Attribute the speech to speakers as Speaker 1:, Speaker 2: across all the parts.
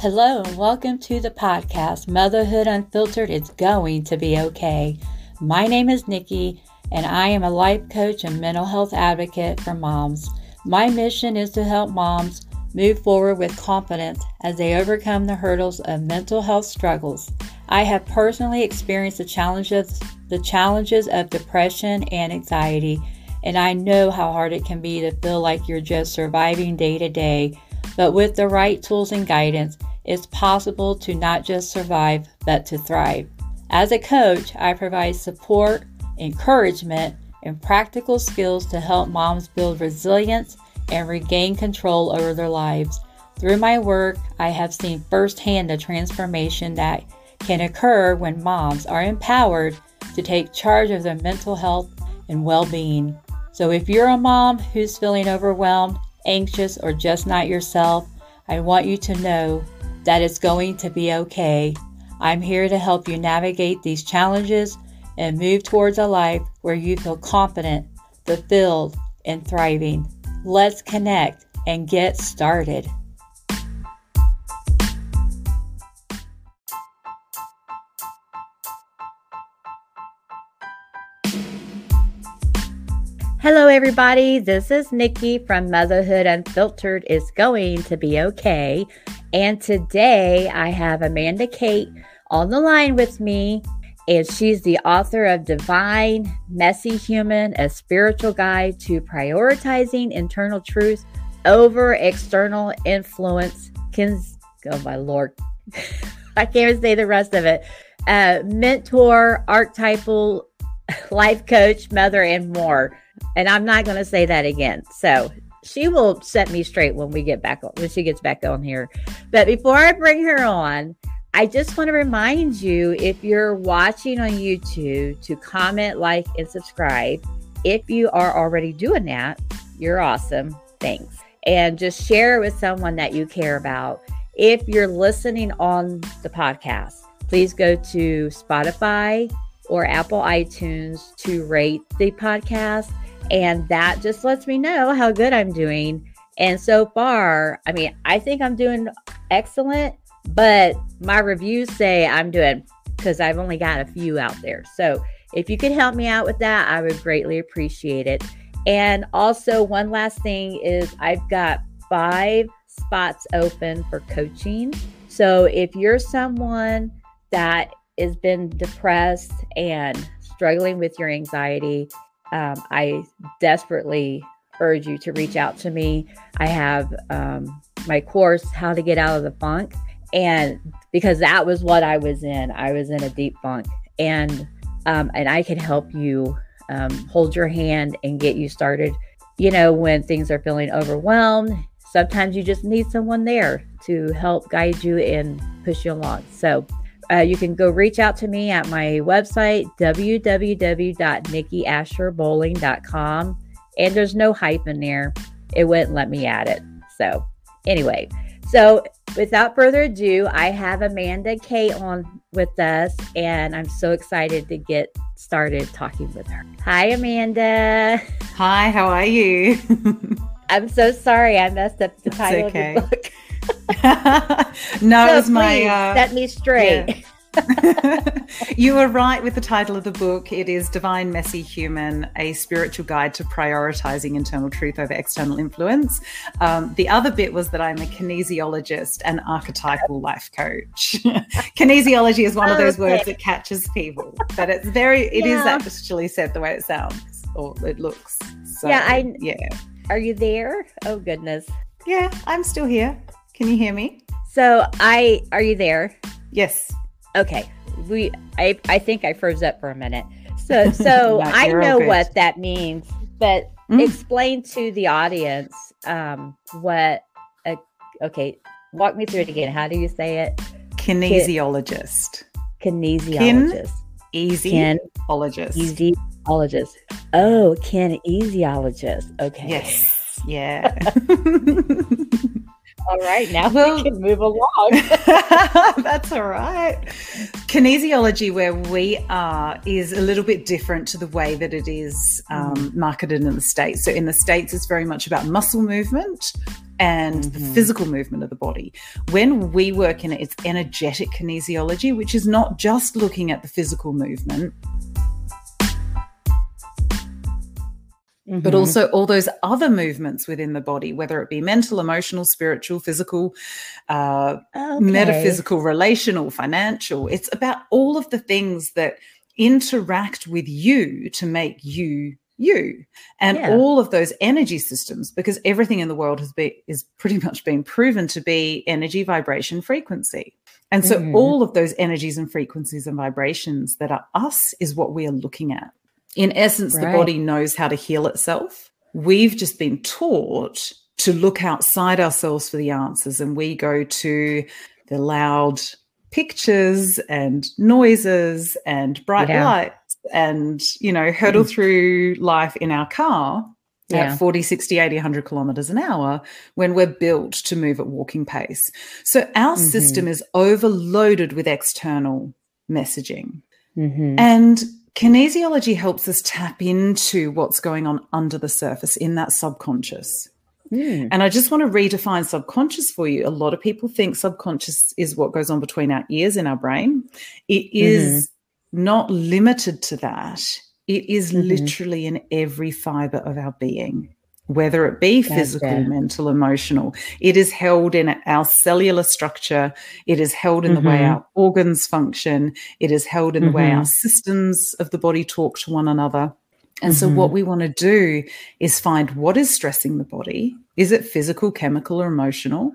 Speaker 1: Hello, and welcome to the podcast Motherhood Unfiltered It's Going to Be Okay. My name is Nikki, and I am a life coach and mental health advocate for moms. My mission is to help moms move forward with confidence as they overcome the hurdles of mental health struggles. I have personally experienced the challenges the challenges of depression and anxiety, and I know how hard it can be to feel like you're just surviving day to day. But with the right tools and guidance, it's possible to not just survive, but to thrive. As a coach, I provide support, encouragement, and practical skills to help moms build resilience and regain control over their lives. Through my work, I have seen firsthand the transformation that can occur when moms are empowered to take charge of their mental health and well being. So, if you're a mom who's feeling overwhelmed, anxious, or just not yourself, I want you to know that it's going to be okay. I'm here to help you navigate these challenges and move towards a life where you feel confident, fulfilled, and thriving. Let's connect and get started. Hello, everybody. This is Nikki from Motherhood Unfiltered is going to be okay. And today I have Amanda Kate on the line with me, and she's the author of Divine Messy Human, a spiritual guide to prioritizing internal truth over external influence. Can, oh my lord, I can't even say the rest of it. Uh, mentor, archetypal life coach, mother, and more. And I'm not going to say that again. So she will set me straight when we get back when she gets back on here. But before I bring her on, I just want to remind you if you're watching on YouTube to comment, like, and subscribe. If you are already doing that, you're awesome. Thanks. And just share it with someone that you care about. If you're listening on the podcast, please go to Spotify or Apple iTunes to rate the podcast and that just lets me know how good I'm doing. And so far, I mean, I think I'm doing excellent, but my reviews say I'm doing because I've only got a few out there. So if you could help me out with that, I would greatly appreciate it. And also, one last thing is I've got five spots open for coaching. So if you're someone that has been depressed and struggling with your anxiety um, I desperately urge you to reach out to me. I have um, my course, How to Get Out of the Funk. And because that was what I was in, I was in a deep funk. And um, and I can help you um, hold your hand and get you started. You know, when things are feeling overwhelmed, sometimes you just need someone there to help guide you and push you along. So uh, you can go reach out to me at my website, www.nikkiasherbowling.com. And there's no hyphen there. It wouldn't let me add it. So, anyway, so without further ado, I have Amanda Kate on with us, and I'm so excited to get started talking with her. Hi, Amanda.
Speaker 2: Hi, how are you?
Speaker 1: I'm so sorry I messed up the title okay. of the book.
Speaker 2: no, so it was my. Uh,
Speaker 1: set me straight.
Speaker 2: Yeah. you were right with the title of the book. It is Divine Messy Human, a spiritual guide to prioritizing internal truth over external influence. Um, the other bit was that I'm a kinesiologist and archetypal life coach. Kinesiology is one of those words that catches people, but it's very, It yeah. is actually said the way it sounds or it looks. So, yeah, I, yeah.
Speaker 1: Are you there? Oh, goodness.
Speaker 2: Yeah, I'm still here. Can you hear me?
Speaker 1: So I are you there?
Speaker 2: Yes.
Speaker 1: Okay. We I I think I froze up for a minute. So so I know what that means, but mm. explain to the audience um what a, okay, walk me through it again. How do you say it?
Speaker 2: Kinesiologist.
Speaker 1: Kinesiologist.
Speaker 2: easy. Easyologist.
Speaker 1: Easyologist. Oh, kinesiologist. Okay.
Speaker 2: Yes. Yeah.
Speaker 1: All right, now well, we can move along.
Speaker 2: that's all right. Kinesiology, where we are, is a little bit different to the way that it is um, mm. marketed in the States. So, in the States, it's very much about muscle movement and mm-hmm. the physical movement of the body. When we work in it, it's energetic kinesiology, which is not just looking at the physical movement, Mm-hmm. but also all those other movements within the body, whether it be mental, emotional, spiritual, physical, uh, okay. metaphysical, relational, financial. It's about all of the things that interact with you to make you you and yeah. all of those energy systems because everything in the world has been is pretty much been proven to be energy vibration frequency and so mm. all of those energies and frequencies and vibrations that are us is what we are looking at in essence, right. the body knows how to heal itself. We've just been taught to look outside ourselves for the answers, and we go to the loud pictures and noises and bright yeah. lights and, you know, hurtle mm. through life in our car yeah. at 40, 60, 80, 100 kilometers an hour when we're built to move at walking pace. So our mm-hmm. system is overloaded with external messaging. Mm-hmm. And kinesiology helps us tap into what's going on under the surface in that subconscious. Mm. And I just want to redefine subconscious for you. A lot of people think subconscious is what goes on between our ears in our brain. It is mm-hmm. not limited to that. It is mm-hmm. literally in every fiber of our being whether it be physical, mental, emotional. It is held in our cellular structure. It is held in mm-hmm. the way mm-hmm. our organs function. It is held in mm-hmm. the way our mm-hmm. systems of the body talk to one another. And mm-hmm. so, what mm-hmm. we want to do is find what is stressing the body. Is it physical, chemical, or emotional?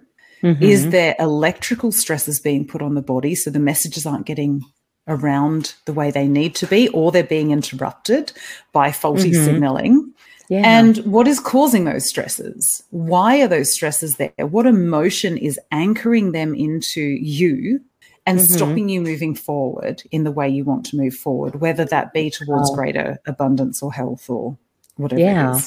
Speaker 2: Is there electrical stresses being put on the body so the messages aren't getting around the way they need to be, or they're being interrupted by faulty signaling? Yeah. And what is causing those stresses? Why are those stresses there? What emotion is anchoring them into you and mm-hmm. stopping you moving forward in the way you want to move forward, whether that be towards oh. greater abundance or health or whatever yeah.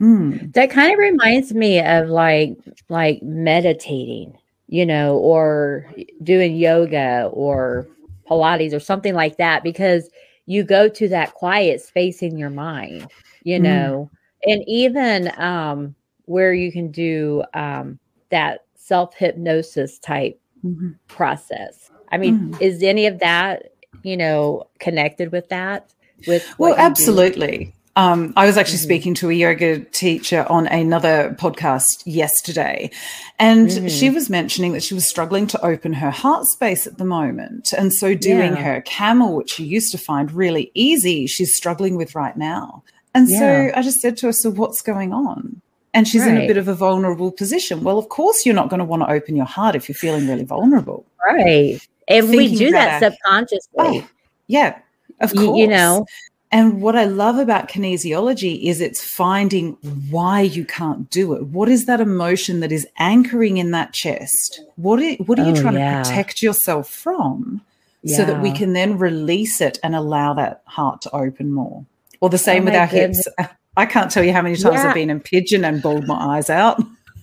Speaker 1: Mm. That kind of reminds me of like like meditating, you know, or doing yoga or Pilates or something like that because you go to that quiet space in your mind, you mm. know. Mm and even um, where you can do um, that self hypnosis type mm-hmm. process. I mean, mm-hmm. is any of that you know connected with that? With
Speaker 2: well, absolutely. Um, I was actually mm-hmm. speaking to a yoga teacher on another podcast yesterday, and mm-hmm. she was mentioning that she was struggling to open her heart space at the moment. And so, doing yeah. her camel, which she used to find really easy, she's struggling with right now. And yeah. so I just said to her, So what's going on? And she's right. in a bit of a vulnerable position. Well, of course, you're not going to want to open your heart if you're feeling really vulnerable.
Speaker 1: Right. And Thinking we do that subconsciously. Oh,
Speaker 2: yeah, of course.
Speaker 1: You, you know,
Speaker 2: and what I love about kinesiology is it's finding why you can't do it. What is that emotion that is anchoring in that chest? What are, what are you oh, trying yeah. to protect yourself from yeah. so that we can then release it and allow that heart to open more? Or the same oh with our goodness. hips. I can't tell you how many times yeah. I've been in pigeon and bawled my eyes out.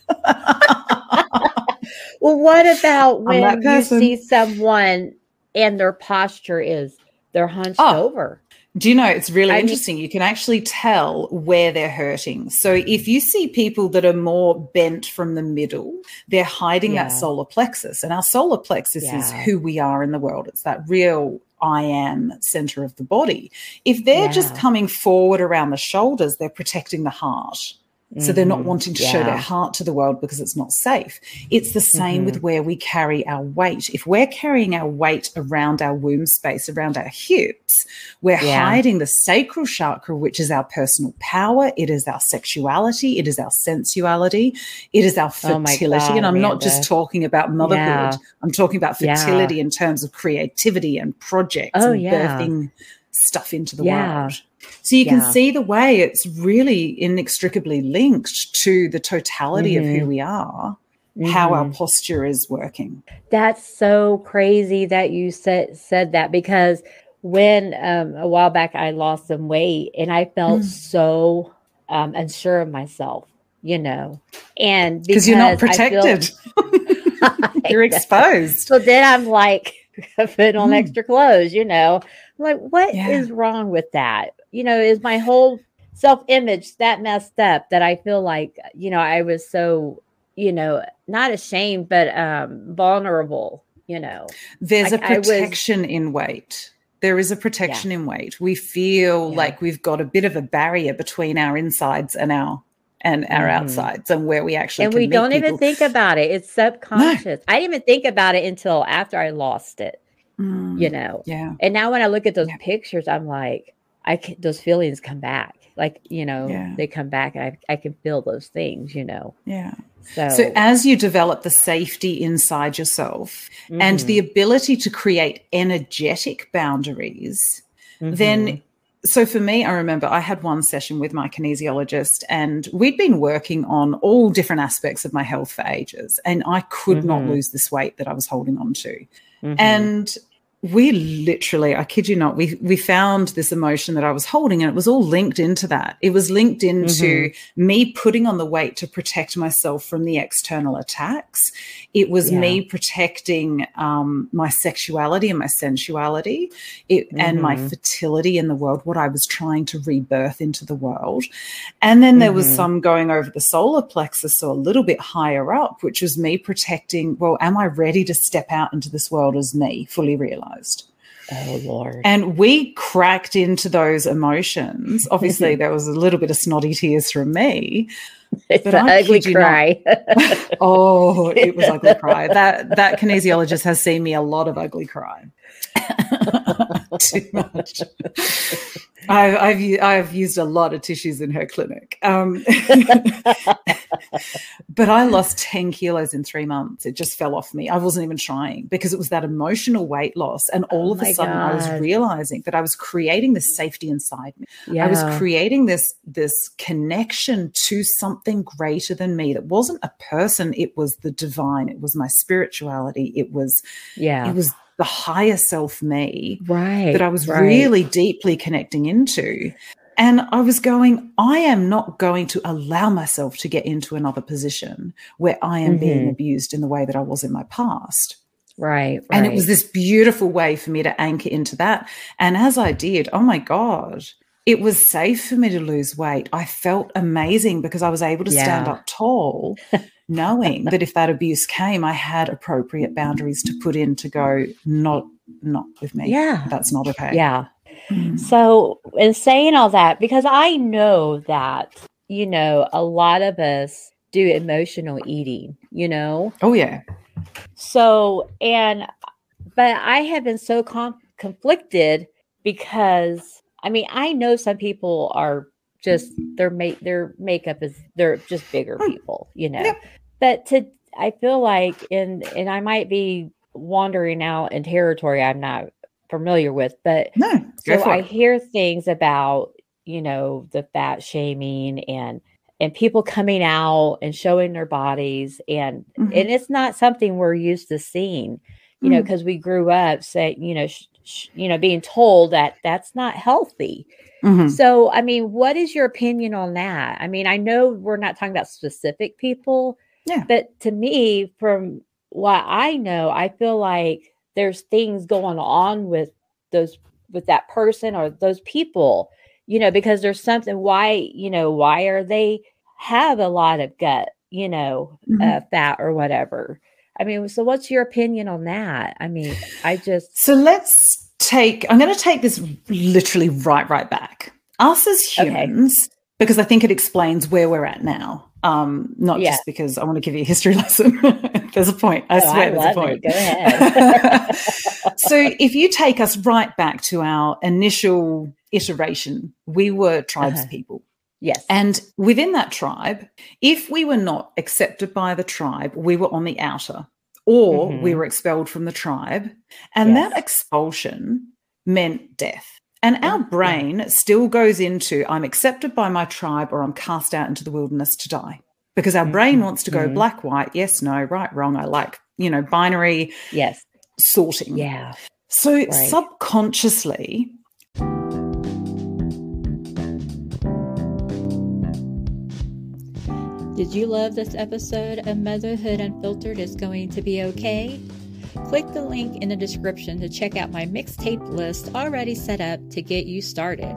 Speaker 1: well, what about when you see someone and their posture is they're hunched oh. over?
Speaker 2: Do you know it's really I interesting? Mean, you can actually tell where they're hurting. So if you see people that are more bent from the middle, they're hiding yeah. that solar plexus. And our solar plexus yeah. is who we are in the world. It's that real I am center of the body. If they're yeah. just coming forward around the shoulders, they're protecting the heart. So they're not mm-hmm. wanting to yeah. show their heart to the world because it's not safe. It's the same mm-hmm. with where we carry our weight. If we're carrying our weight around our womb space, around our hips, we're yeah. hiding the sacral chakra, which is our personal power. It is our sexuality. It is our sensuality. It is our oh fertility. Oh God, and I'm Amanda. not just talking about motherhood. Yeah. I'm talking about fertility in terms of creativity and projects oh, and birthing stuff into the world. So you yeah. can see the way it's really inextricably linked to the totality mm-hmm. of who mm-hmm. we are, mm-hmm. how our mm-hmm. posture is working.
Speaker 1: That's so crazy that you said said that because when um, a while back I lost some weight and I felt mm. so um, unsure of myself, you know, and
Speaker 2: because you're not protected, feel, you're exposed.
Speaker 1: So then I'm like, put on mm. extra clothes, you know. I'm like, what yeah. is wrong with that? You know, is my whole self image that messed up that I feel like, you know, I was so you know, not ashamed, but um, vulnerable. You know,
Speaker 2: there's a protection was, in weight. There is a protection yeah. in weight. We feel yeah. like we've got a bit of a barrier between our insides and our and our mm-hmm. outsides and where we actually
Speaker 1: and we don't even think about it it's subconscious no. i didn't even think about it until after i lost it mm, you know
Speaker 2: yeah
Speaker 1: and now when i look at those yeah. pictures i'm like i can those feelings come back like you know yeah. they come back and I, I can feel those things you know
Speaker 2: yeah so, so as you develop the safety inside yourself mm-hmm. and the mm-hmm. ability to create energetic boundaries mm-hmm. then so for me, I remember I had one session with my kinesiologist, and we'd been working on all different aspects of my health for ages, and I could mm-hmm. not lose this weight that I was holding on to. Mm-hmm. And we literally i kid you not we we found this emotion that i was holding and it was all linked into that it was linked into mm-hmm. me putting on the weight to protect myself from the external attacks it was yeah. me protecting um, my sexuality and my sensuality it, mm-hmm. and my mm-hmm. fertility in the world what i was trying to rebirth into the world and then there mm-hmm. was some going over the solar plexus so a little bit higher up which was me protecting well am i ready to step out into this world as me fully realized
Speaker 1: Oh Lord.
Speaker 2: And we cracked into those emotions. Obviously, there was a little bit of snotty tears from me.
Speaker 1: It's but an ugly cry.
Speaker 2: oh, it was ugly cry. That that kinesiologist has seen me a lot of ugly cry. Too much. I've, I've, I've used a lot of tissues in her clinic. Um, but I lost 10 kilos in three months. It just fell off me. I wasn't even trying because it was that emotional weight loss. And all oh of a sudden God. I was realizing that I was creating this safety inside me. Yeah. I was creating this, this connection to something greater than me that wasn't a person. It was the divine. It was my spirituality. It was,
Speaker 1: yeah,
Speaker 2: it was the higher self me
Speaker 1: right
Speaker 2: that I was
Speaker 1: right.
Speaker 2: really deeply connecting into. And I was going, I am not going to allow myself to get into another position where I am mm-hmm. being abused in the way that I was in my past.
Speaker 1: Right, right.
Speaker 2: And it was this beautiful way for me to anchor into that. And as I did, oh my God, it was safe for me to lose weight. I felt amazing because I was able to yeah. stand up tall knowing that if that abuse came, I had appropriate boundaries to put in to go, not not with me.
Speaker 1: Yeah.
Speaker 2: That's not okay.
Speaker 1: Yeah. Mm. So in saying all that, because I know that, you know, a lot of us do emotional eating, you know?
Speaker 2: Oh yeah.
Speaker 1: So and but I have been so com- conflicted because I mean, I know some people are just their make their makeup is they're just bigger hmm. people, you know. But to I feel like and and I might be wandering out in territory I'm not familiar with, but
Speaker 2: no,
Speaker 1: so I hear things about, you know, the fat shaming and and people coming out and showing their bodies and mm-hmm. and it's not something we're used to seeing you mm-hmm. know because we grew up saying you know sh- sh- you know being told that that's not healthy Mm-hmm. So, I mean, what is your opinion on that? I mean, I know we're not talking about specific people,
Speaker 2: yeah.
Speaker 1: but to me, from what I know, I feel like there's things going on with those with that person or those people, you know, because there's something why, you know, why are they have a lot of gut, you know, mm-hmm. uh, fat or whatever. I mean, so what's your opinion on that? I mean, I just
Speaker 2: So let's take, I'm going to take this literally right, right back. Us as humans, okay. Because I think it explains where we're at now. Um, not yeah. just because I want to give you a history lesson. there's a point. I oh, swear I there's a point.
Speaker 1: Go ahead.
Speaker 2: so if you take us right back to our initial iteration, we were tribes uh-huh. people.
Speaker 1: Yes.
Speaker 2: And within that tribe, if we were not accepted by the tribe, we were on the outer or mm-hmm. we were expelled from the tribe. And yes. that expulsion meant death. And our brain still goes into I'm accepted by my tribe or I'm cast out into the wilderness to die. Because our mm-hmm. brain wants to go mm-hmm. black, white, yes, no, right, wrong. I like, you know, binary
Speaker 1: yes
Speaker 2: sorting.
Speaker 1: Yeah.
Speaker 2: So right. subconsciously,
Speaker 1: Did you love this episode of Motherhood Unfiltered is going to be okay? Click the link in the description to check out my mixtape list already set up to get you started.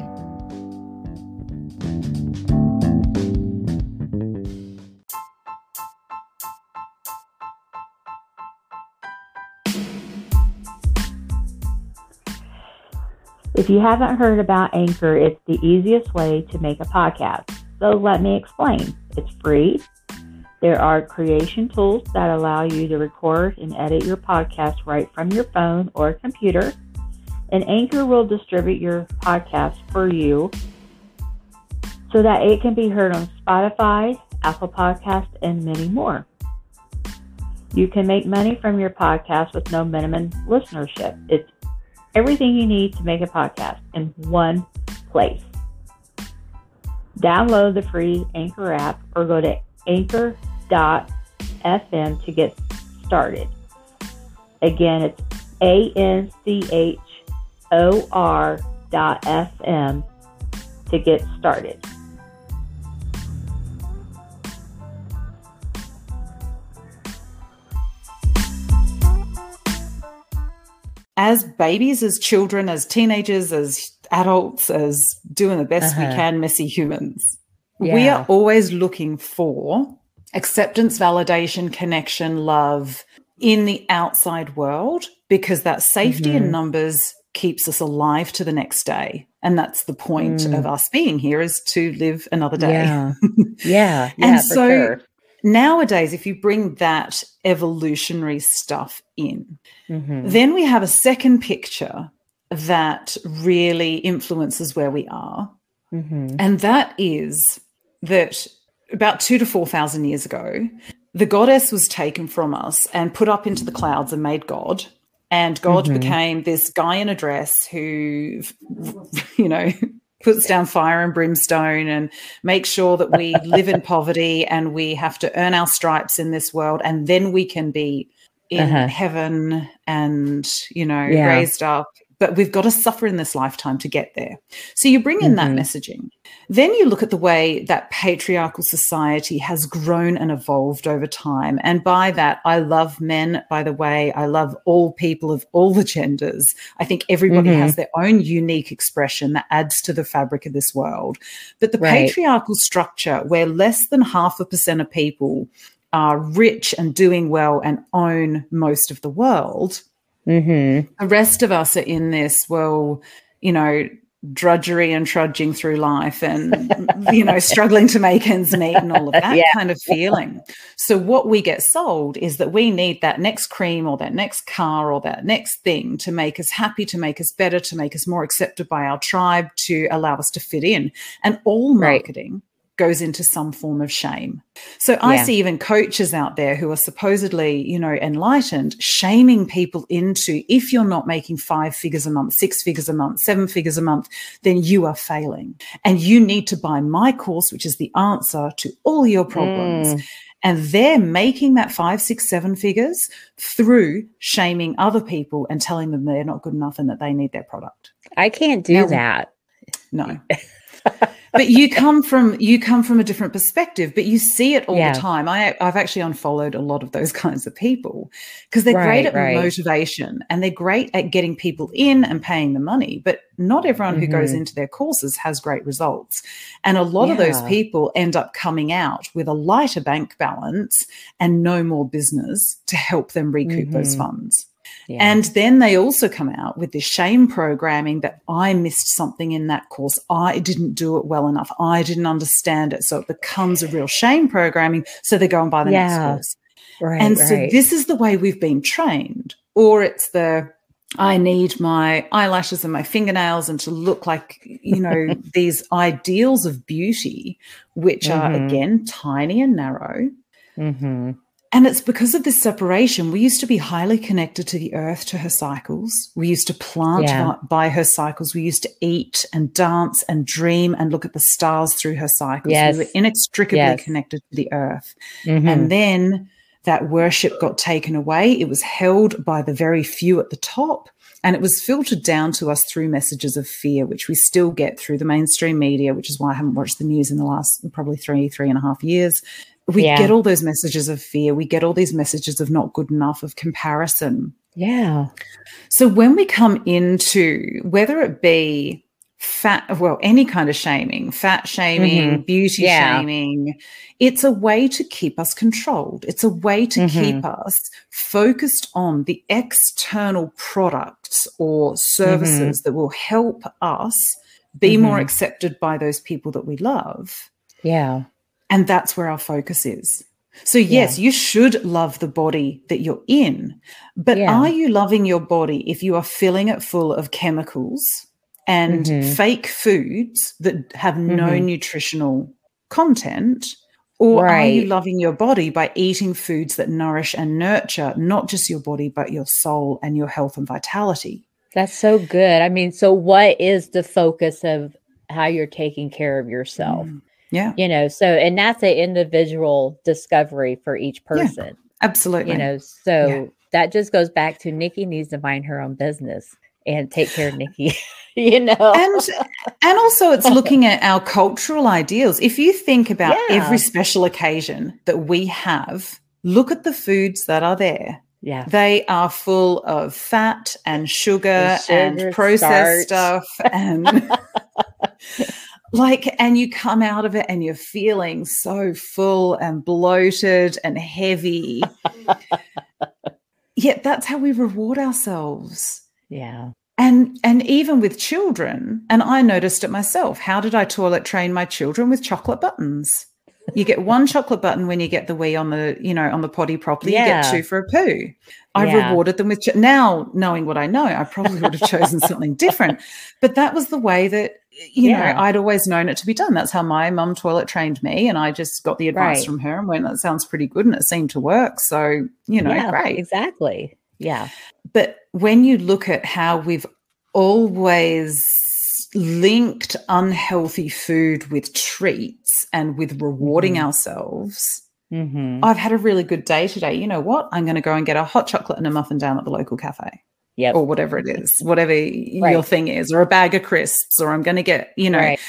Speaker 1: If you haven't heard about Anchor, it's the easiest way to make a podcast. So let me explain. It's free, there are creation tools that allow you to record and edit your podcast right from your phone or computer. And Anchor will distribute your podcast for you so that it can be heard on Spotify, Apple Podcast, and many more. You can make money from your podcast with no minimum listenership. It's everything you need to make a podcast in one place. Download the free Anchor app or go to anchor.fm to get started. Again, it's A N C H O R dot FM to get started.
Speaker 2: as babies, as children, as teenagers, as adults, as doing the best uh-huh. we can, messy humans, yeah. we are always looking for acceptance, validation, connection, love in the outside world because that safety mm-hmm. in numbers keeps us alive to the next day. And that's the point mm. of us being here is to live another day.
Speaker 1: Yeah. Yeah. yeah
Speaker 2: and so sure nowadays, if you bring that evolutionary stuff in, mm-hmm. then we have a second picture that really influences where we are. Mm-hmm. And that is that about two to 4,000 years ago, the goddess was taken from us and put up into the clouds and made God. And God mm-hmm. became this guy in a dress who, you know, puts down fire and brimstone and makes sure that we live in poverty and we have to earn our stripes in this world and then we can be in uh-huh. heaven and you know yeah. raised up but we've got to suffer in this lifetime to get there. So you bring in mm-hmm. that messaging. Then you look at the way that patriarchal society has grown and evolved over time. And by that, I love men, by the way. I love all people of all the genders. I think everybody mm-hmm. has their own unique expression that adds to the fabric of this world. But the right. patriarchal structure, where less than half a percent of people are rich and doing well and own most of the world Mm-hmm. The rest of us are in this, well, you know, drudgery and trudging through life and, you know, struggling to make ends meet and all of that yeah. kind of feeling. So, what we get sold is that we need that next cream or that next car or that next thing to make us happy, to make us better, to make us more accepted by our tribe, to allow us to fit in. And all marketing. Right goes into some form of shame. So I yeah. see even coaches out there who are supposedly, you know, enlightened, shaming people into if you're not making five figures a month, six figures a month, seven figures a month, then you are failing. And you need to buy my course, which is the answer to all your problems. Mm. And they're making that five, six, seven figures through shaming other people and telling them they're not good enough and that they need their product.
Speaker 1: I can't do now, that.
Speaker 2: No. but you come from you come from a different perspective but you see it all yeah. the time I, i've actually unfollowed a lot of those kinds of people because they're right, great at right. motivation and they're great at getting people in and paying the money but not everyone mm-hmm. who goes mm-hmm. into their courses has great results and a lot yeah. of those people end up coming out with a lighter bank balance and no more business to help them recoup mm-hmm. those funds and then they also come out with this shame programming that I missed something in that course. I didn't do it well enough. I didn't understand it. So it becomes a real shame programming. So they go and buy the yeah. next course. Right, and right. so this is the way we've been trained. Or it's the I need my eyelashes and my fingernails and to look like, you know, these ideals of beauty, which mm-hmm. are again tiny and narrow. Mm-hmm. And it's because of this separation. We used to be highly connected to the earth, to her cycles. We used to plant yeah. by her cycles. We used to eat and dance and dream and look at the stars through her cycles. Yes. We were inextricably yes. connected to the earth. Mm-hmm. And then that worship got taken away. It was held by the very few at the top. And it was filtered down to us through messages of fear, which we still get through the mainstream media, which is why I haven't watched the news in the last probably three, three and a half years we yeah. get all those messages of fear. We get all these messages of not good enough, of comparison.
Speaker 1: Yeah.
Speaker 2: So when we come into whether it be fat well any kind of shaming fat shaming mm-hmm. beauty yeah. shaming it's a way to keep us controlled it's a way to mm-hmm. keep us focused on the external products or services mm-hmm. that will help us be more mm-hmm. accepted by those people that we love
Speaker 1: yeah
Speaker 2: and that's where our focus is so, yes, yeah. you should love the body that you're in, but yeah. are you loving your body if you are filling it full of chemicals and mm-hmm. fake foods that have mm-hmm. no nutritional content? Or right. are you loving your body by eating foods that nourish and nurture not just your body, but your soul and your health and vitality?
Speaker 1: That's so good. I mean, so what is the focus of how you're taking care of yourself? Mm.
Speaker 2: Yeah.
Speaker 1: You know, so, and that's an individual discovery for each person. Yeah,
Speaker 2: absolutely.
Speaker 1: You know, so yeah. that just goes back to Nikki needs to mind her own business and take care of Nikki. you know
Speaker 2: and and also it's looking at our cultural ideals if you think about yeah. every special occasion that we have look at the foods that are there
Speaker 1: yeah
Speaker 2: they are full of fat and sugar and, sugar, and processed starch. stuff and like and you come out of it and you're feeling so full and bloated and heavy. Yet that's how we reward ourselves.
Speaker 1: Yeah.
Speaker 2: And and even with children and i noticed it myself how did i toilet train my children with chocolate buttons? You get one chocolate button when you get the wee on the you know on the potty properly yeah. you get two for a poo. I yeah. rewarded them with ch- now knowing what i know i probably would have chosen something different. But that was the way that you yeah. know i'd always known it to be done that's how my mum toilet trained me and i just got the advice right. from her and went that sounds pretty good and it seemed to work so you know great
Speaker 1: exactly yeah
Speaker 2: but when you look at how we've always linked unhealthy food with treats and with rewarding mm-hmm. ourselves, mm-hmm. I've had a really good day today. You know what? I'm going to go and get a hot chocolate and a muffin down at the local cafe.
Speaker 1: Yep.
Speaker 2: Or whatever it is, whatever right. your thing is, or a bag of crisps, or I'm going to get, you know, right.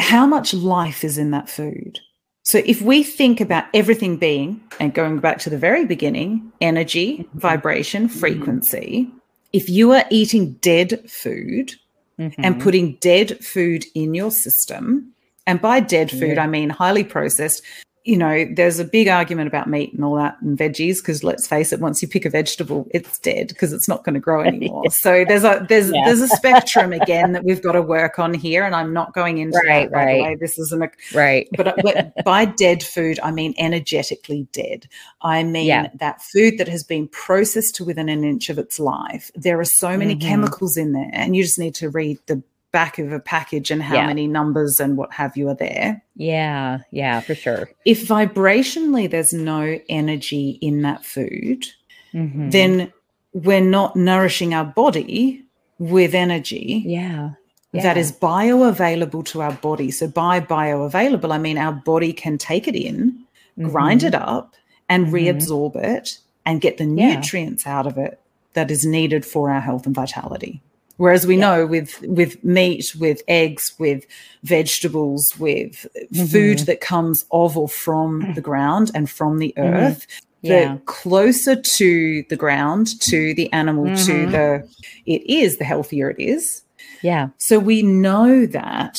Speaker 2: how much life is in that food? So if we think about everything being, and going back to the very beginning, energy, mm-hmm. vibration, mm-hmm. frequency, mm-hmm. if you are eating dead food mm-hmm. and putting dead food in your system, and by dead food, yeah. I mean highly processed, you know, there's a big argument about meat and all that and veggies because let's face it, once you pick a vegetable, it's dead because it's not going to grow anymore. yeah. So there's a there's yeah. there's a spectrum again that we've got to work on here, and I'm not going into right, that. Right. way, this isn't a
Speaker 1: right.
Speaker 2: But, but by dead food, I mean energetically dead. I mean yeah. that food that has been processed to within an inch of its life. There are so many mm-hmm. chemicals in there, and you just need to read the back of a package and how yeah. many numbers and what have you are there.
Speaker 1: Yeah, yeah, for sure.
Speaker 2: If vibrationally there's no energy in that food, mm-hmm. then we're not nourishing our body with energy.
Speaker 1: Yeah.
Speaker 2: yeah. That is bioavailable to our body. So, by bioavailable, I mean our body can take it in, mm-hmm. grind it up, and mm-hmm. reabsorb it and get the nutrients yeah. out of it that is needed for our health and vitality. Whereas we yeah. know with with meat, with eggs, with vegetables, with mm-hmm. food that comes of or from the ground and from the mm-hmm. earth, mm-hmm. yeah. the closer to the ground, to the animal, mm-hmm. to the it is, the healthier it is.
Speaker 1: Yeah.
Speaker 2: So we know that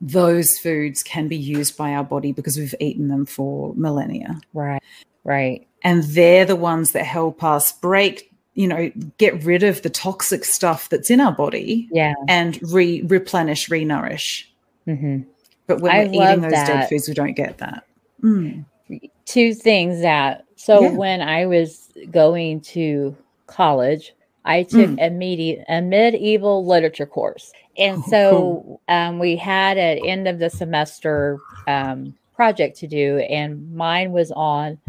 Speaker 2: those foods can be used by our body because we've eaten them for millennia.
Speaker 1: Right. Right.
Speaker 2: And they're the ones that help us break you know get rid of the toxic stuff that's in our body
Speaker 1: yeah
Speaker 2: and re replenish re-nourish mm-hmm. but when I we're eating those that. dead foods we don't get that mm.
Speaker 1: two things that so yeah. when i was going to college i took mm. a, medi- a medieval literature course and oh, so um, we had at end of the semester um, project to do and mine was on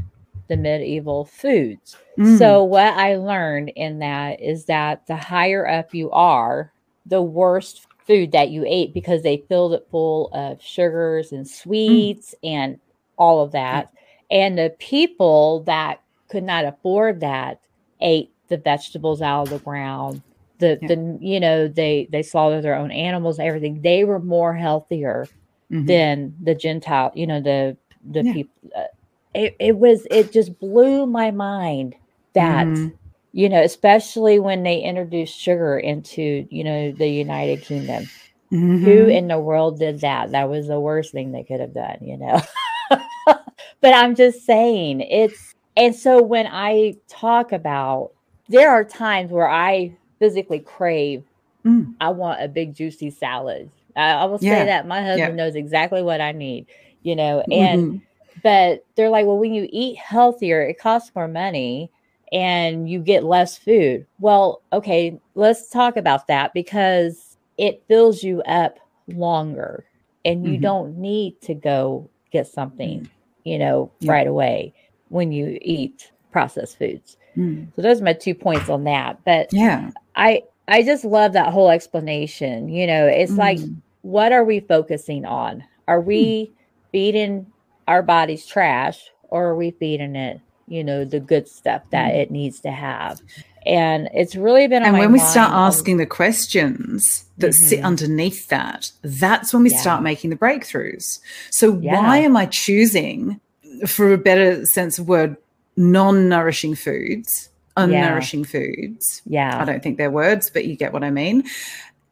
Speaker 1: the medieval foods. Mm. So, what I learned in that is that the higher up you are, the worse food that you ate because they filled it full of sugars and sweets mm. and all of that. And the people that could not afford that ate the vegetables out of the ground. The, yeah. the you know they they slaughtered their own animals everything they were more healthier mm-hmm. than the gentile you know the the yeah. people uh, it, it was it just blew my mind that mm-hmm. you know especially when they introduced sugar into you know the united kingdom Mm-hmm. Who in the world did that? That was the worst thing they could have done, you know. but I'm just saying it's and so when I talk about there are times where I physically crave mm. I want a big juicy salad. I, I will say that my husband yeah. knows exactly what I need, you know, and mm-hmm. but they're like, well, when you eat healthier, it costs more money and you get less food. Well, okay, let's talk about that because it fills you up longer and you mm-hmm. don't need to go get something, you know, yeah. right away when you eat processed foods. Mm. So those are my two points on that. But
Speaker 2: yeah,
Speaker 1: I I just love that whole explanation. You know, it's mm. like what are we focusing on? Are we mm. feeding our bodies trash or are we feeding it, you know, the good stuff that mm. it needs to have? And it's really been
Speaker 2: And when we start asking the questions that mm-hmm. sit underneath that, that's when we yeah. start making the breakthroughs. So yeah. why am I choosing, for a better sense of word, non-nourishing foods, unnourishing yeah. foods?
Speaker 1: Yeah.
Speaker 2: I don't think they're words, but you get what I mean.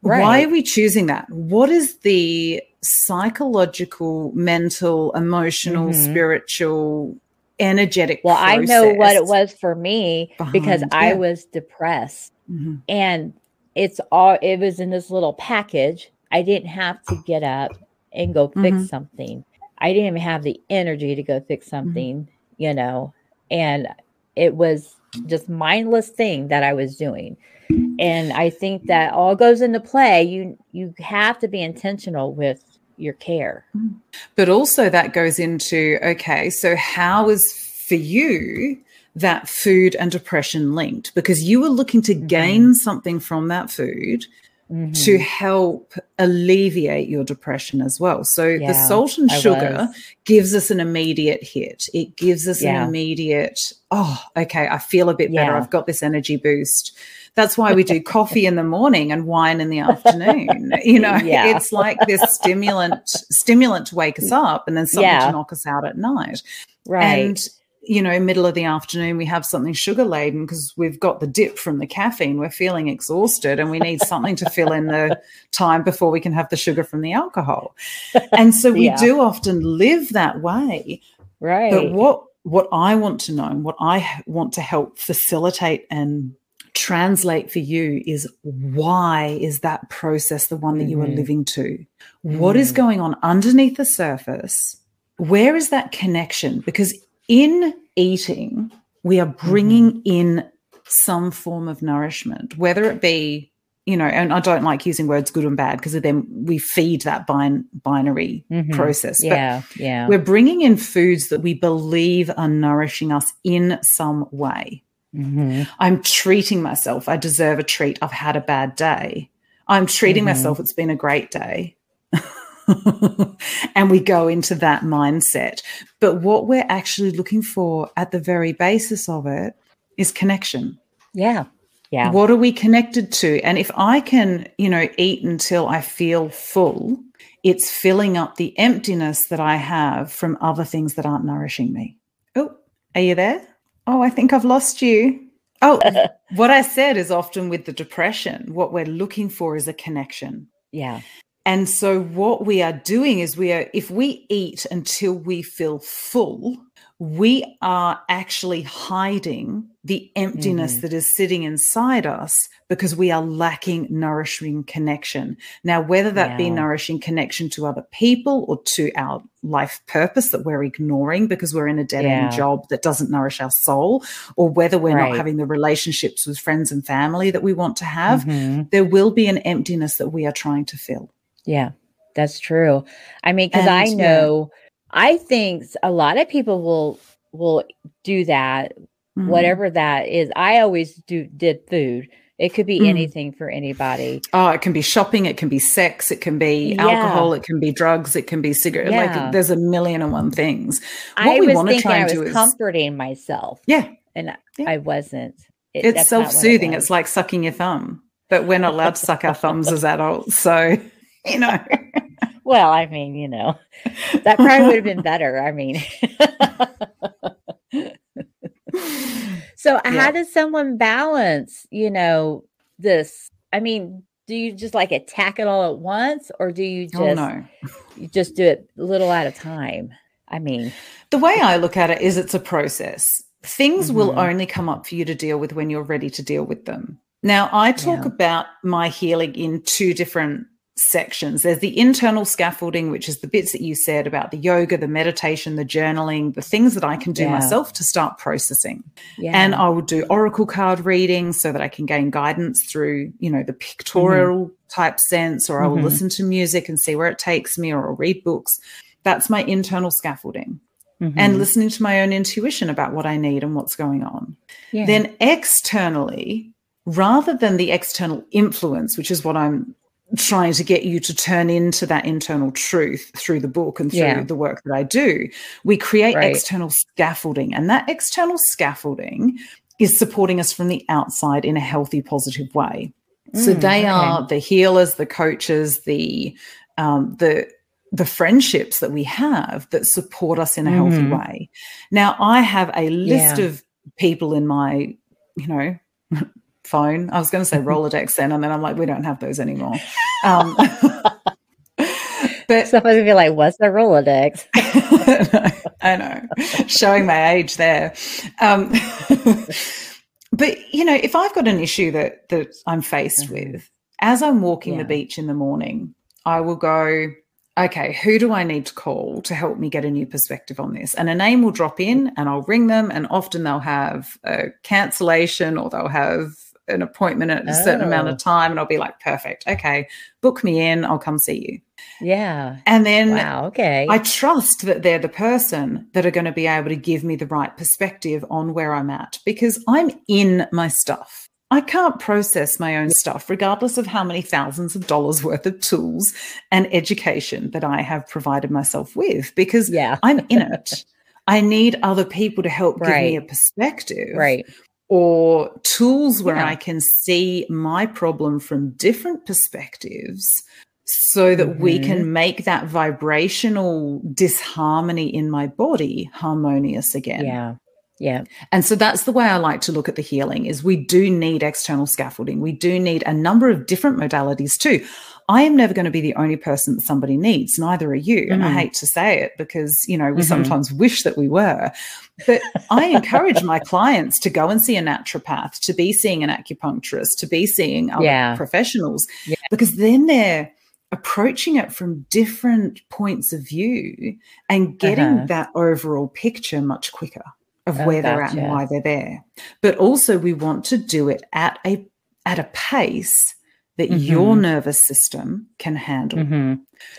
Speaker 2: Right. Why are we choosing that? What is the psychological, mental, emotional, mm-hmm. spiritual, energetic?
Speaker 1: Well, I know what it was for me behind, because I was depressed. Mm-hmm. And it's all, it was in this little package. I didn't have to get up and go fix mm-hmm. something. I didn't even have the energy to go fix mm-hmm. something, you know, and it was just mindless thing that I was doing and i think that all goes into play you you have to be intentional with your care
Speaker 2: but also that goes into okay so how is for you that food and depression linked because you were looking to mm-hmm. gain something from that food mm-hmm. to help alleviate your depression as well. So yeah, the salt and sugar gives us an immediate hit. It gives us yeah. an immediate, oh, okay, I feel a bit better. I've got this energy boost. That's why we do coffee in the morning and wine in the afternoon. You know, yeah. it's like this stimulant stimulant to wake us up and then something yeah. to knock us out at night.
Speaker 1: Right.
Speaker 2: And you know, middle of the afternoon, we have something sugar laden because we've got the dip from the caffeine. We're feeling exhausted and we need something to fill in the time before we can have the sugar from the alcohol. And so we yeah. do often live that way.
Speaker 1: Right.
Speaker 2: But what what I want to know and what I want to help facilitate and translate for you is why is that process the one that mm-hmm. you are mm-hmm. living to? Mm-hmm. What is mm. going on underneath the surface? Where is that connection? Because in eating, we are bringing mm-hmm. in some form of nourishment, whether it be, you know, and I don't like using words good and bad because then we feed that bin- binary mm-hmm. process.
Speaker 1: Yeah, but yeah.
Speaker 2: We're bringing in foods that we believe are nourishing us in some way. Mm-hmm. I'm treating myself. I deserve a treat. I've had a bad day. I'm treating mm-hmm. myself. It's been a great day. and we go into that mindset. But what we're actually looking for at the very basis of it is connection.
Speaker 1: Yeah. Yeah.
Speaker 2: What are we connected to? And if I can, you know, eat until I feel full, it's filling up the emptiness that I have from other things that aren't nourishing me. Oh, are you there? Oh, I think I've lost you. Oh, what I said is often with the depression, what we're looking for is a connection.
Speaker 1: Yeah.
Speaker 2: And so, what we are doing is we are, if we eat until we feel full, we are actually hiding the emptiness mm-hmm. that is sitting inside us because we are lacking nourishing connection. Now, whether that yeah. be nourishing connection to other people or to our life purpose that we're ignoring because we're in a dead end yeah. job that doesn't nourish our soul, or whether we're right. not having the relationships with friends and family that we want to have, mm-hmm. there will be an emptiness that we are trying to fill.
Speaker 1: Yeah, that's true. I mean, because I know, yeah. I think a lot of people will will do that, mm-hmm. whatever that is. I always do did food. It could be mm. anything for anybody.
Speaker 2: Oh, it can be shopping, it can be sex, it can be yeah. alcohol, it can be drugs, it can be cigarette. Yeah. Like there's a million and one things.
Speaker 1: What I we was thinking I was is, comforting myself.
Speaker 2: Yeah.
Speaker 1: And yeah. I wasn't.
Speaker 2: It, it's self-soothing. It it's like sucking your thumb. But we're not allowed to suck our thumbs as adults. So you know.
Speaker 1: Well, I mean, you know, that probably would have been better. I mean, so yeah. how does someone balance, you know, this? I mean, do you just like attack it all at once or do you
Speaker 2: Oh,
Speaker 1: just
Speaker 2: no.
Speaker 1: you just do it little at a time? I mean,
Speaker 2: The way I look at it is it's a process. Things will
Speaker 1: Mhm.
Speaker 2: only come up for you to deal with when you're ready to deal with them. Now, I talk
Speaker 1: Yeah.
Speaker 2: about my healing in two different sections. There's the internal scaffolding, which is the bits that you said about the yoga, the meditation, the journaling, the things that I can do
Speaker 1: Yeah.
Speaker 2: myself to start processing.
Speaker 1: yeah.
Speaker 2: And I will do oracle card readings so that I can gain guidance through, you know, the pictorial type sense, or I will
Speaker 1: Mhm.
Speaker 2: listen to music and see where it takes me, or I'll read books. That's my internal scaffolding and
Speaker 1: Mhm.
Speaker 2: listening to my own intuition about what I need and what's going on.
Speaker 1: Yeah.
Speaker 2: Then externally, rather than the external influence, which is what I'm trying to get you to turn into that internal truth through the book and through
Speaker 1: Yeah.
Speaker 2: the work that I do, we create
Speaker 1: Right.
Speaker 2: external scaffolding. And that external scaffolding is supporting us from the outside in a healthy, positive way. so
Speaker 1: Mm,
Speaker 2: they
Speaker 1: okay.
Speaker 2: are the healers, the coaches, the um, the the friendships that we have that support us in a healthy
Speaker 1: Mhm.
Speaker 2: way. Now, I have a list
Speaker 1: Yeah.
Speaker 2: of people in my, you know, phone. I was going to say Rolodex then, and then I'm like, we don't have those anymore. Um, but
Speaker 1: Somebody's be like, "What's the Rolodex?"
Speaker 2: I know, showing my age there. Um, but you know, if I've got an issue that that I'm faced
Speaker 1: Mhm.
Speaker 2: with, as I'm walking
Speaker 1: Yeah.
Speaker 2: the beach in the morning, I will go. Okay, who do I need to call to help me get a new perspective on this? And a name will drop in, and I'll ring them, and often they'll have a cancellation or they'll have an appointment at a certain amount
Speaker 1: Oh.
Speaker 2: of time, and I'll be like, perfect, okay, book me in, I'll come see you.
Speaker 1: Yeah.
Speaker 2: And then
Speaker 1: Wow. Okay.
Speaker 2: I trust that they're the person that are going to be able to give me the right perspective on where I'm at because I'm in my stuff. I can't process my own stuff, regardless of how many thousands of dollars worth of tools and education that I have provided myself with because
Speaker 1: yeah.
Speaker 2: I'm in it. I need other people to help give me a perspective
Speaker 1: Right.
Speaker 2: Or tools where
Speaker 1: Yeah.
Speaker 2: I can see my problem from different perspectives so that we
Speaker 1: Mhm.
Speaker 2: can make that vibrational disharmony in my body harmonious again.
Speaker 1: Yeah. Yeah.
Speaker 2: And so that's the way I like to look at the healing is we do need external scaffolding. We do need a number of different modalities too. I am never going to be the only person that somebody needs, neither are you. And I
Speaker 1: Mhm.
Speaker 2: hate to say it because, you know, we
Speaker 1: Mhm.
Speaker 2: sometimes wish that we were. But I encourage my clients to go and see a naturopath, to be seeing an acupuncturist, to be seeing other
Speaker 1: Yeah.
Speaker 2: professionals,
Speaker 1: Yeah.
Speaker 2: because then they're approaching it from different points of view and getting
Speaker 1: Uh-huh.
Speaker 2: that overall picture much quicker of
Speaker 1: Oh,
Speaker 2: where they're at and why they're there. But also we want to do it at a at a pace that your
Speaker 1: Mhm.
Speaker 2: nervous system can handle.
Speaker 1: hmm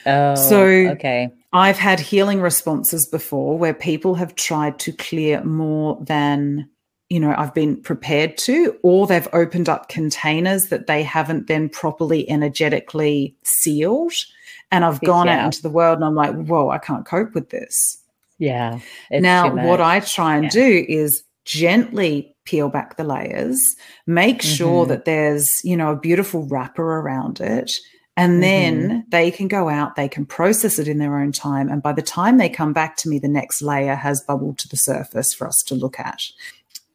Speaker 1: Oh.
Speaker 2: So-
Speaker 1: okay.
Speaker 2: I've had healing responses before where people have tried to clear more than you know I've been prepared to or they've opened up containers that they haven't then properly energetically sealed and I've gone out into the world and I'm like whoa I can't cope with this
Speaker 1: Yeah.
Speaker 2: Now, what. I try and
Speaker 1: Yeah.
Speaker 2: do is gently peel back the layers, make sure
Speaker 1: Mhm.
Speaker 2: that there's, you know, a beautiful wrapper around it. And
Speaker 1: Mm-hmm.
Speaker 2: then they can go out, they can process it in their own time. And by the time they come back to me, the next layer has bubbled to the surface for us to look at.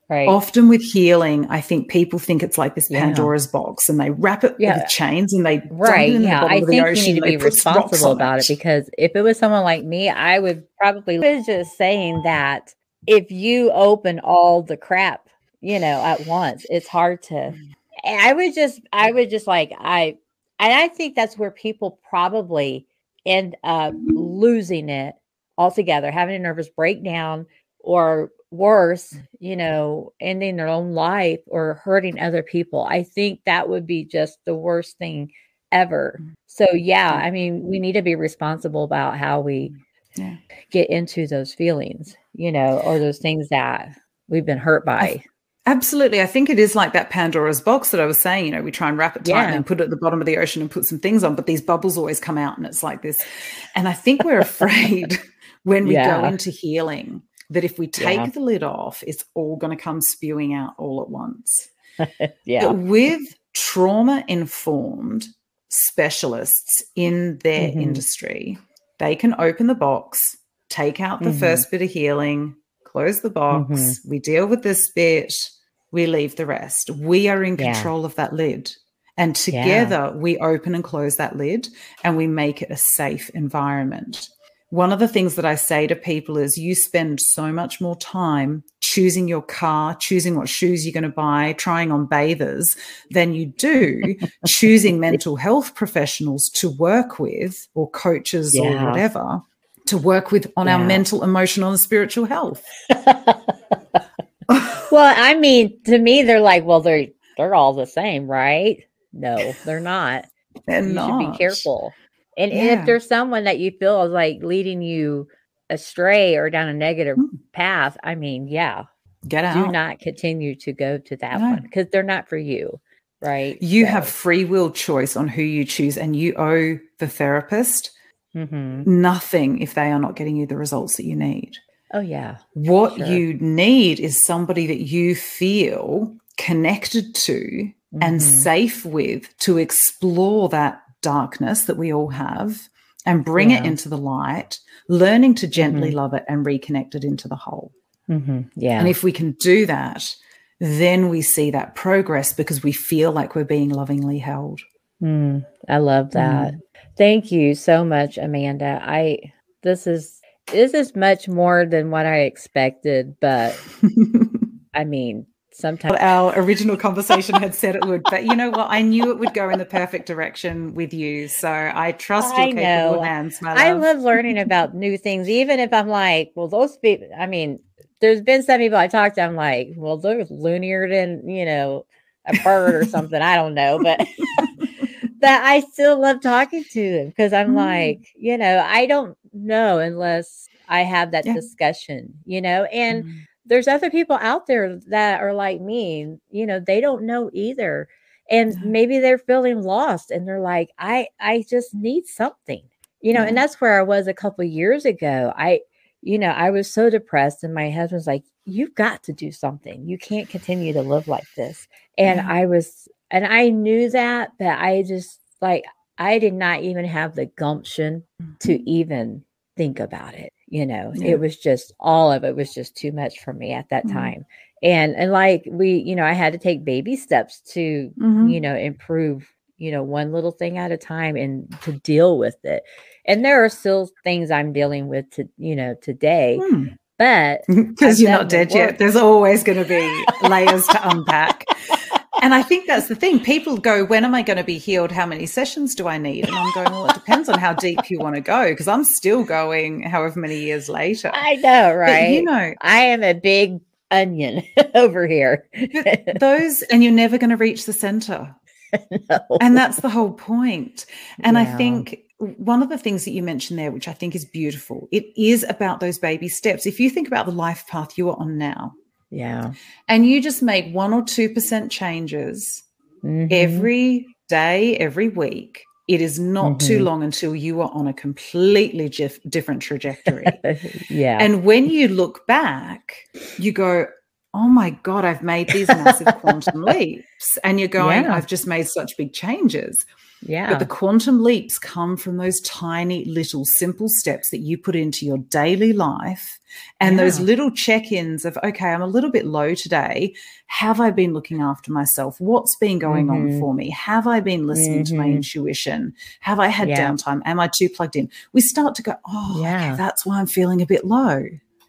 Speaker 1: right.
Speaker 2: Often with healing, I think people think it's like this
Speaker 1: Yeah.
Speaker 2: Pandora's box and they wrap it
Speaker 1: Yeah.
Speaker 2: with chains and they
Speaker 1: Right.
Speaker 2: it
Speaker 1: Yeah. I think
Speaker 2: ocean
Speaker 1: you need to be responsible
Speaker 2: on
Speaker 1: about it because if it was someone like me, I would probably was just saying that if you open all the crap, you know, at once, it's hard to
Speaker 2: Mm.
Speaker 1: I would just I would just like I and I think that's where people probably end up losing it altogether, having a nervous breakdown or worse, mm. you know, ending their own life or hurting other people. I think that would be just the worst thing ever. Mm. So yeah, mm. I mean, we need to be responsible about how we
Speaker 2: Yeah.
Speaker 1: get into those feelings, you know, or those things that we've been hurt by.
Speaker 2: Absolutely. I think it is like that Pandora's box that I was saying. You know, we try and wrap it tight
Speaker 1: Yeah.
Speaker 2: and put it at the bottom of the ocean and put some things on, but these bubbles always come out and it's like this. And I think we're afraid when we go into healing that if we take
Speaker 1: Yeah.
Speaker 2: the lid off, it's all going to come spewing out all at once.
Speaker 1: yeah.
Speaker 2: But with trauma informed specialists in their
Speaker 1: Mhm.
Speaker 2: industry, they can open the box, take out the
Speaker 1: Mhm.
Speaker 2: first bit of healing, close the box,
Speaker 1: Mhm.
Speaker 2: we deal with this bit, we leave the rest. We are in
Speaker 1: Yeah.
Speaker 2: control of that lid. And together yeah. we open and close that lid and we make it a safe environment. One of the things that I say to people is you spend so much more time choosing your car, choosing what shoes you're going to buy, trying on bathers than you do choosing mental health professionals to work with or coaches yeah. or whatever to work with on yeah. our mental, emotional, and spiritual health.
Speaker 1: well, I mean, to me, they're like, well, they're they're all the same, right? No, they're not.
Speaker 2: They're
Speaker 1: you
Speaker 2: not.
Speaker 1: should be careful. And, yeah. and, if there's someone that you feel is like leading you astray or down a negative mm. path, I mean, yeah,
Speaker 2: get out.
Speaker 1: Do not continue to go to that no. one because they're not for you, right?
Speaker 2: You so. have free will choice on who you choose, and you owe the therapist mm-hmm. nothing if they are not getting you the results that you need.
Speaker 1: Oh, yeah.
Speaker 2: What sure. you need is somebody that you feel connected to mm-hmm. and safe with to explore that darkness that we all have and bring yeah. it into the light, learning to gently mm-hmm. love it and reconnect it into the whole.
Speaker 1: Mm-hmm. Yeah.
Speaker 2: And if we can do that, then we see that progress because we feel like we're being lovingly held.
Speaker 1: Mm, I love that. Mm. Thank you so much, Amanda. I this is this is much more than what I expected, but I mean, sometimes
Speaker 2: our original conversation had said it would, but you know what? I knew it would go in the perfect direction with you. So I trust your I capable know. hands, my love.
Speaker 1: I love learning about new things, even if I'm like, well, those people. I mean, there's been some people I talked to. I'm like, well, they're loonier than you know a bird or something. I don't know, but. that I still love talking to them because I'm mm. like, you know, I don't know unless I have that yeah. discussion, you know, and mm. There's other people out there that are like me, you know, they don't know either. And maybe they're feeling lost and they're like, I I just need something. You know, yeah. and that's where I was a couple years ago. I you know, I was so depressed and my husband's like, you've got to do something. You can't continue to live like this. And yeah. I was and I knew that, but I just like I did not even have the gumption to mm-hmm. even think about it. You know, yeah. it was just all of it was just too much for me at that mm-hmm. time. And and like we, you know, I had to take baby steps to, mm-hmm. you know, improve, you know, one little thing at a time and to deal with it. And there are still things I'm dealing with to, you know, today. Mm. But
Speaker 2: because you're not dead yet, there's always going to be layers to unpack and I think that's the thing. People go, when am I going to be healed? How many sessions do I need? And I'm going, well, it depends on how deep you want to go because I'm still going however many years later.
Speaker 1: I know, right? But, you know, I am a big onion over here.
Speaker 2: those, and you're never going to reach the center. No. And that's the whole point. And yeah. I think one of the things that you mentioned there, which I think is beautiful, it is about those baby steps. If you think about the life path you are on now,
Speaker 1: yeah.
Speaker 2: And you just make one or 2% changes mm-hmm. every day, every week. It is not mm-hmm. too long until you are on a completely jif- different trajectory.
Speaker 1: yeah.
Speaker 2: And when you look back, you go, oh my God, I've made these massive quantum leaps. And you're going, yeah. I've just made such big changes.
Speaker 1: Yeah.
Speaker 2: But the quantum leaps come from those tiny little simple steps that you put into your daily life and yeah. those little check ins of, okay, I'm a little bit low today. Have I been looking after myself? What's been going mm-hmm. on for me? Have I been listening mm-hmm. to my mm-hmm. intuition? Have I had yeah. downtime? Am I too plugged in? We start to go, oh, yeah. Okay, that's why I'm feeling a bit low.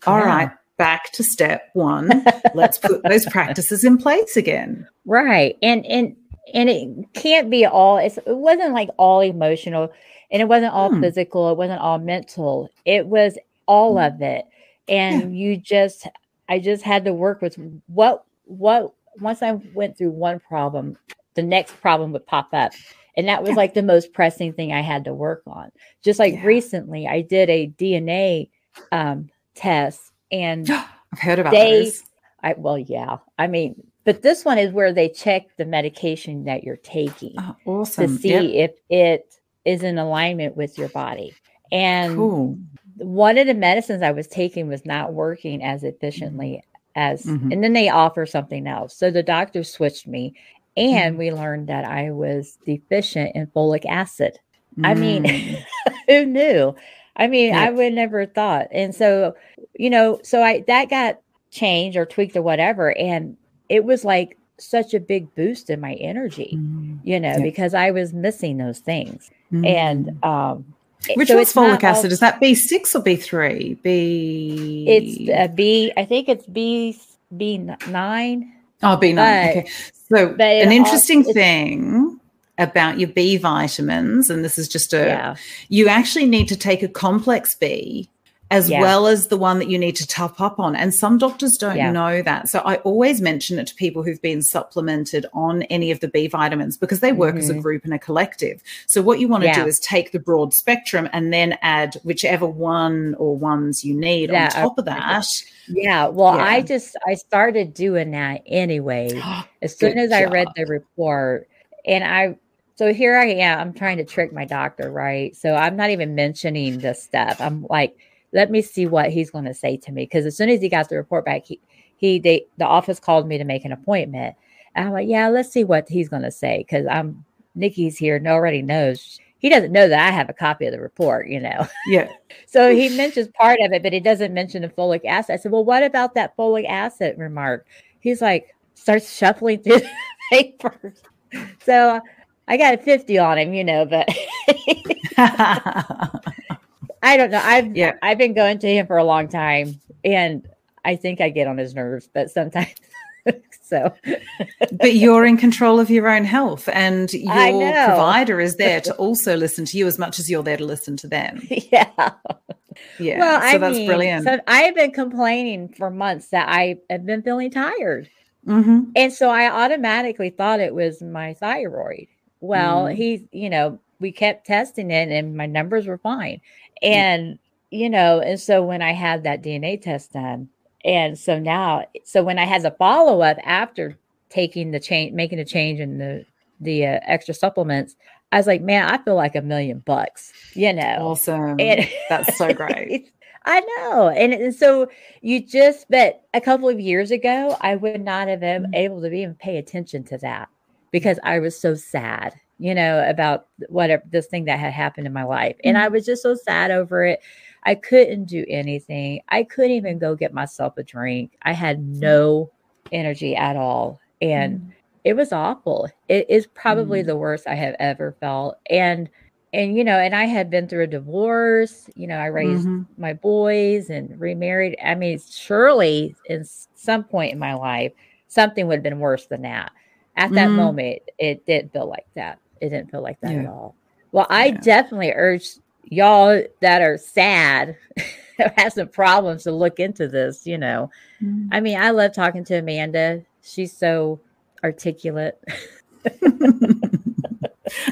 Speaker 2: All right, back to step one. Let's put those practices in place again.
Speaker 1: Right. And, and, and it can't be all it wasn't like all emotional and it wasn't all hmm. physical it wasn't all mental it was all hmm. of it and yeah. you just i just had to work with what what once i went through one problem the next problem would pop up and that was yeah. like the most pressing thing i had to work on just like yeah. recently i did a dna um, test and
Speaker 2: i've heard about they, this
Speaker 1: I, well yeah i mean but this one is where they check the medication that you're taking
Speaker 2: oh, awesome.
Speaker 1: to see yep. if it is in alignment with your body. And
Speaker 2: cool.
Speaker 1: one of the medicines I was taking was not working as efficiently as, mm-hmm. and then they offer something else. So the doctor switched me, and mm-hmm. we learned that I was deficient in folic acid. Mm. I mean, mm. who knew? I mean. I would never thought. And so, you know, so I that got changed or tweaked or whatever. And it was like such a big boost in my energy, mm. you know, yeah. because I was missing those things. Mm. And um
Speaker 2: which so one's folic acid? All, Is that B six or B three?
Speaker 1: B. It's uh, B. I think it's B B nine.
Speaker 2: Oh, B nine. Okay. So an interesting thing about your B vitamins, and this is just a, yeah. you actually need to take a complex B as yeah. well as the one that you need to top up on. And some doctors don't yeah. know that. So I always mention it to people who've been supplemented on any of the B vitamins because they work mm-hmm. as a mm-hmm. group and a collective. So what you want to yeah. do is take the broad spectrum and then add whichever one or ones you need on top of that.
Speaker 1: Yeah. Well, I just I started doing that anyway. as soon as job. I read the report and I so here I am, I'm trying to trick my doctor, right? So I'm not even mentioning this stuff. I'm like let me see what he's going to say to me. Because as soon as he got the report back, he, he they, the office called me to make an appointment. And I'm like, yeah, let's see what he's going to say. Because I'm Nikki's here and already knows. He doesn't know that I have a copy of the report, you know.
Speaker 2: Yeah.
Speaker 1: so he mentions part of it, but he doesn't mention the folic acid. I said, well, what about that folic acid remark? He's like, starts shuffling through the papers. So I got a 50 on him, you know, but I don't know. I've yeah. I've been going to him for a long time, and I think I get on his nerves, but sometimes. so,
Speaker 2: but you're in control of your own health, and your provider is there to also listen to you as much as you're there to listen to them.
Speaker 1: Yeah.
Speaker 2: Yeah. Well, so I that's mean, brilliant.
Speaker 1: So I've been complaining for months that I have been feeling tired. Mm-hmm. And so I automatically thought it was my thyroid. Well, mm. he's, you know, we kept testing it and my numbers were fine. And, you know, and so when I had that DNA test done, and so now, so when I had the follow up after taking the change, making a change in the, the uh, extra supplements, I was like, man, I feel like a million bucks, you know.
Speaker 2: Awesome. And That's so great.
Speaker 1: I know. And, and, so you just, but a couple of years ago, I would not have been mm-hmm. able to even pay attention to that because I was so sad you know, about whatever this thing that had happened in my life. And I mm-hmm. was just so sad over it. I couldn't do anything. I couldn't even go get myself a drink. I had mm-hmm. no energy at all. And mm. it was awful. It is probably mm. the worst I have ever felt. And and you know, and I had been through a divorce, you know, I raised mm-hmm. my boys and remarried. I mean, surely in some point in my life, something would have been worse than that. At that mm. moment, it didn't feel like that it didn't feel like that yeah. at all. Well, I yeah. definitely urge y'all that are sad, have some problems to look into this. You know, mm. I mean, I love talking to Amanda. She's so articulate.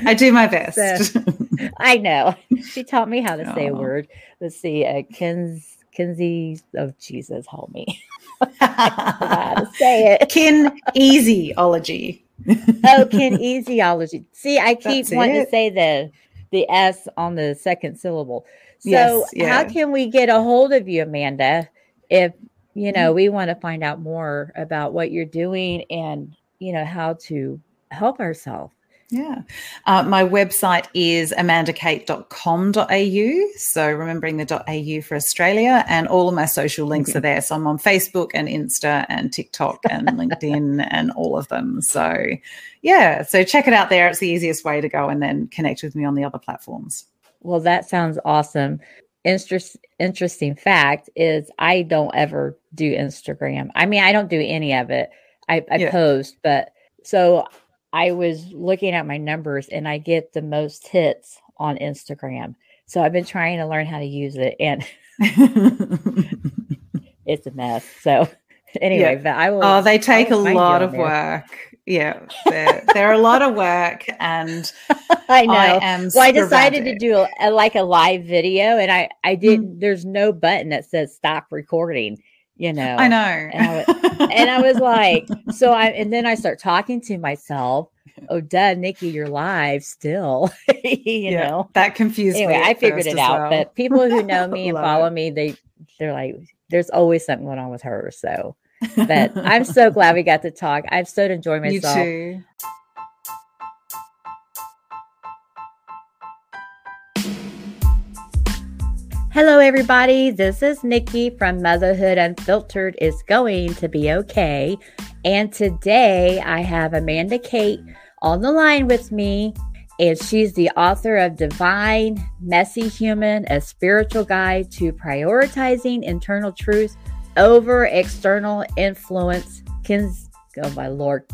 Speaker 2: I do my best.
Speaker 1: So, I know. She taught me how to say a word. Let's see. Uh, Kins, Kinsey. Oh, Jesus, hold me. how to say it.
Speaker 2: Kin easyology
Speaker 1: oh, kinesiology. See, I keep That's wanting it. to say the the S on the second syllable. So, yes, yeah. how can we get a hold of you, Amanda, if you know mm-hmm. we want to find out more about what you're doing and you know how to help ourselves?
Speaker 2: Yeah. Uh, my website is amandakate.com.au. So remembering the .au for Australia and all of my social links mm-hmm. are there. So I'm on Facebook and Insta and TikTok and LinkedIn and all of them. So yeah, so check it out there. It's the easiest way to go and then connect with me on the other platforms.
Speaker 1: Well, that sounds awesome. Interest, interesting fact is I don't ever do Instagram. I mean, I don't do any of it. I, I yeah. post, but so I was looking at my numbers and I get the most hits on Instagram. So I've been trying to learn how to use it and it's a mess. So anyway, yeah. but I will.
Speaker 2: Oh, they take a lot of work. Yeah, they're, they're a lot of work, and
Speaker 1: I know. I am well, I decided to do a, a, like a live video, and I I did. Mm. There's no button that says stop recording you know.
Speaker 2: I know.
Speaker 1: And I, and I was like, so I, and then I start talking to myself. Oh, duh, Nikki, you're live still. you yeah, know,
Speaker 2: that confused
Speaker 1: anyway,
Speaker 2: me.
Speaker 1: I figured it out. Well. But people who know me and follow it. me, they they're like, there's always something going on with her. So, but I'm so glad we got to talk. I've so enjoyed myself.
Speaker 2: You too.
Speaker 1: Hello, everybody. This is Nikki from Motherhood Unfiltered is going to be okay. And today I have Amanda Kate on the line with me, and she's the author of Divine, Messy Human, a spiritual guide to prioritizing internal truth over external influence. Can, oh my Lord,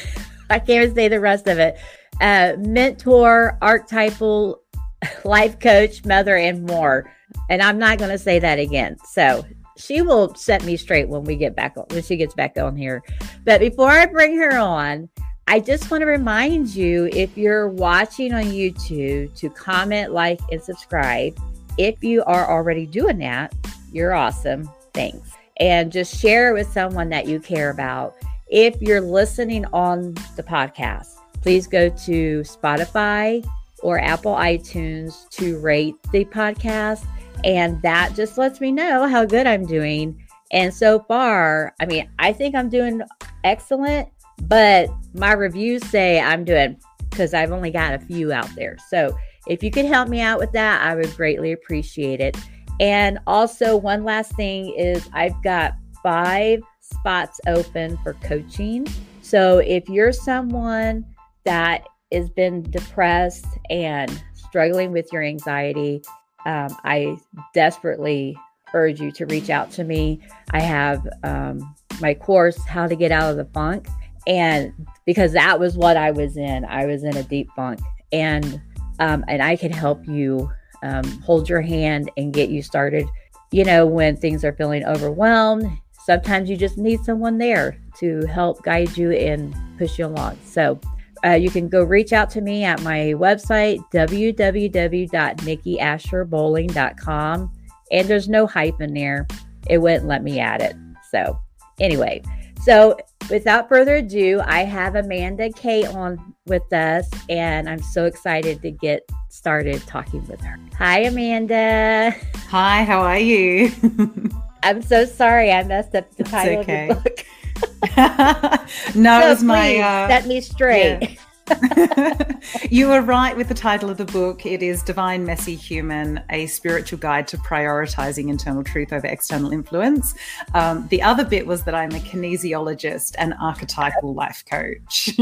Speaker 1: I can't say the rest of it. Uh, mentor, archetypal life coach, mother, and more. And I'm not going to say that again. So she will set me straight when we get back on when she gets back on here. But before I bring her on, I just want to remind you if you're watching on YouTube to comment, like, and subscribe. If you are already doing that, you're awesome. Thanks. And just share it with someone that you care about. If you're listening on the podcast, please go to Spotify or Apple iTunes to rate the podcast and that just lets me know how good I'm doing. And so far, I mean, I think I'm doing excellent, but my reviews say I'm doing because I've only got a few out there. So if you could help me out with that, I would greatly appreciate it. And also, one last thing is I've got five spots open for coaching. So if you're someone that has been depressed and struggling with your anxiety um, I desperately urge you to reach out to me. I have um, my course, How to Get Out of the Funk. And because that was what I was in, I was in a deep funk. And um, and I can help you um, hold your hand and get you started. You know, when things are feeling overwhelmed, sometimes you just need someone there to help guide you and push you along. So uh, you can go reach out to me at my website, www.nikkiasherbowling.com. And there's no hyphen there. It wouldn't let me add it. So, anyway, so without further ado, I have Amanda Kate on with us, and I'm so excited to get started talking with her. Hi, Amanda.
Speaker 2: Hi, how are you?
Speaker 1: I'm so sorry I messed up the title okay. of the book.
Speaker 2: no, so it was my. Uh,
Speaker 1: set me straight.
Speaker 2: Yeah. you were right with the title of the book. It is Divine Messy Human, a spiritual guide to prioritizing internal truth over external influence. Um, the other bit was that I'm a kinesiologist and archetypal life coach.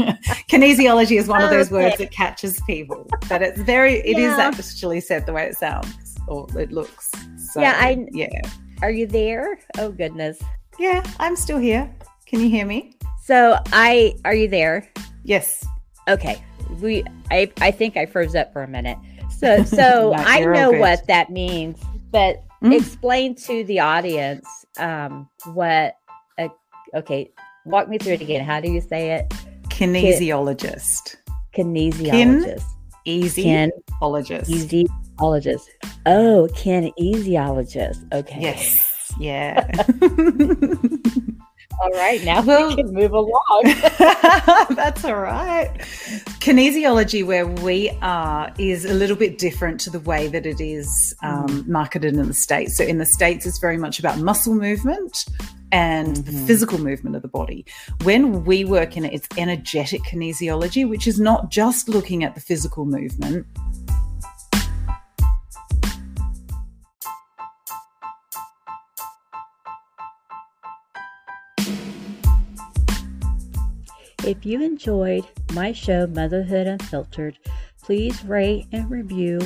Speaker 2: Kinesiology is one of those okay. words that catches people, but it's very, It yeah. is actually said the way it sounds or it looks. So,
Speaker 1: yeah, I,
Speaker 2: yeah.
Speaker 1: Are you there? Oh, goodness.
Speaker 2: Yeah, I'm still here. Can you hear me?
Speaker 1: So I are you there?
Speaker 2: Yes.
Speaker 1: Okay. We I I think I froze up for a minute. So so I know what that means, but mm. explain to the audience um what a, okay, walk me through it again. How do you say it?
Speaker 2: Kinesiologist.
Speaker 1: Kinesiologist. Kin-
Speaker 2: easy. Kinesiologist.
Speaker 1: Oh, kinesiologist. Okay.
Speaker 2: Yes. Yeah.
Speaker 1: All right, now well, we can move along.
Speaker 2: that's all right. Kinesiology, where we are, is a little bit different to the way that it is um, mm. marketed in the States. So, in the States, it's very much about muscle movement and mm-hmm. the physical movement of the body. When we work in it, it's energetic kinesiology, which is not just looking at the physical movement,
Speaker 1: If you enjoyed my show, Motherhood Unfiltered, please rate and review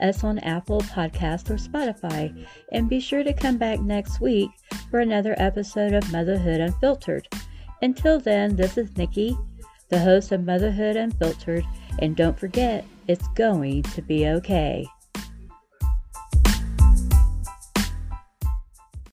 Speaker 1: us on Apple Podcast or Spotify. And be sure to come back next week for another episode of Motherhood Unfiltered. Until then, this is Nikki, the host of Motherhood Unfiltered, and don't forget, it's going to be okay.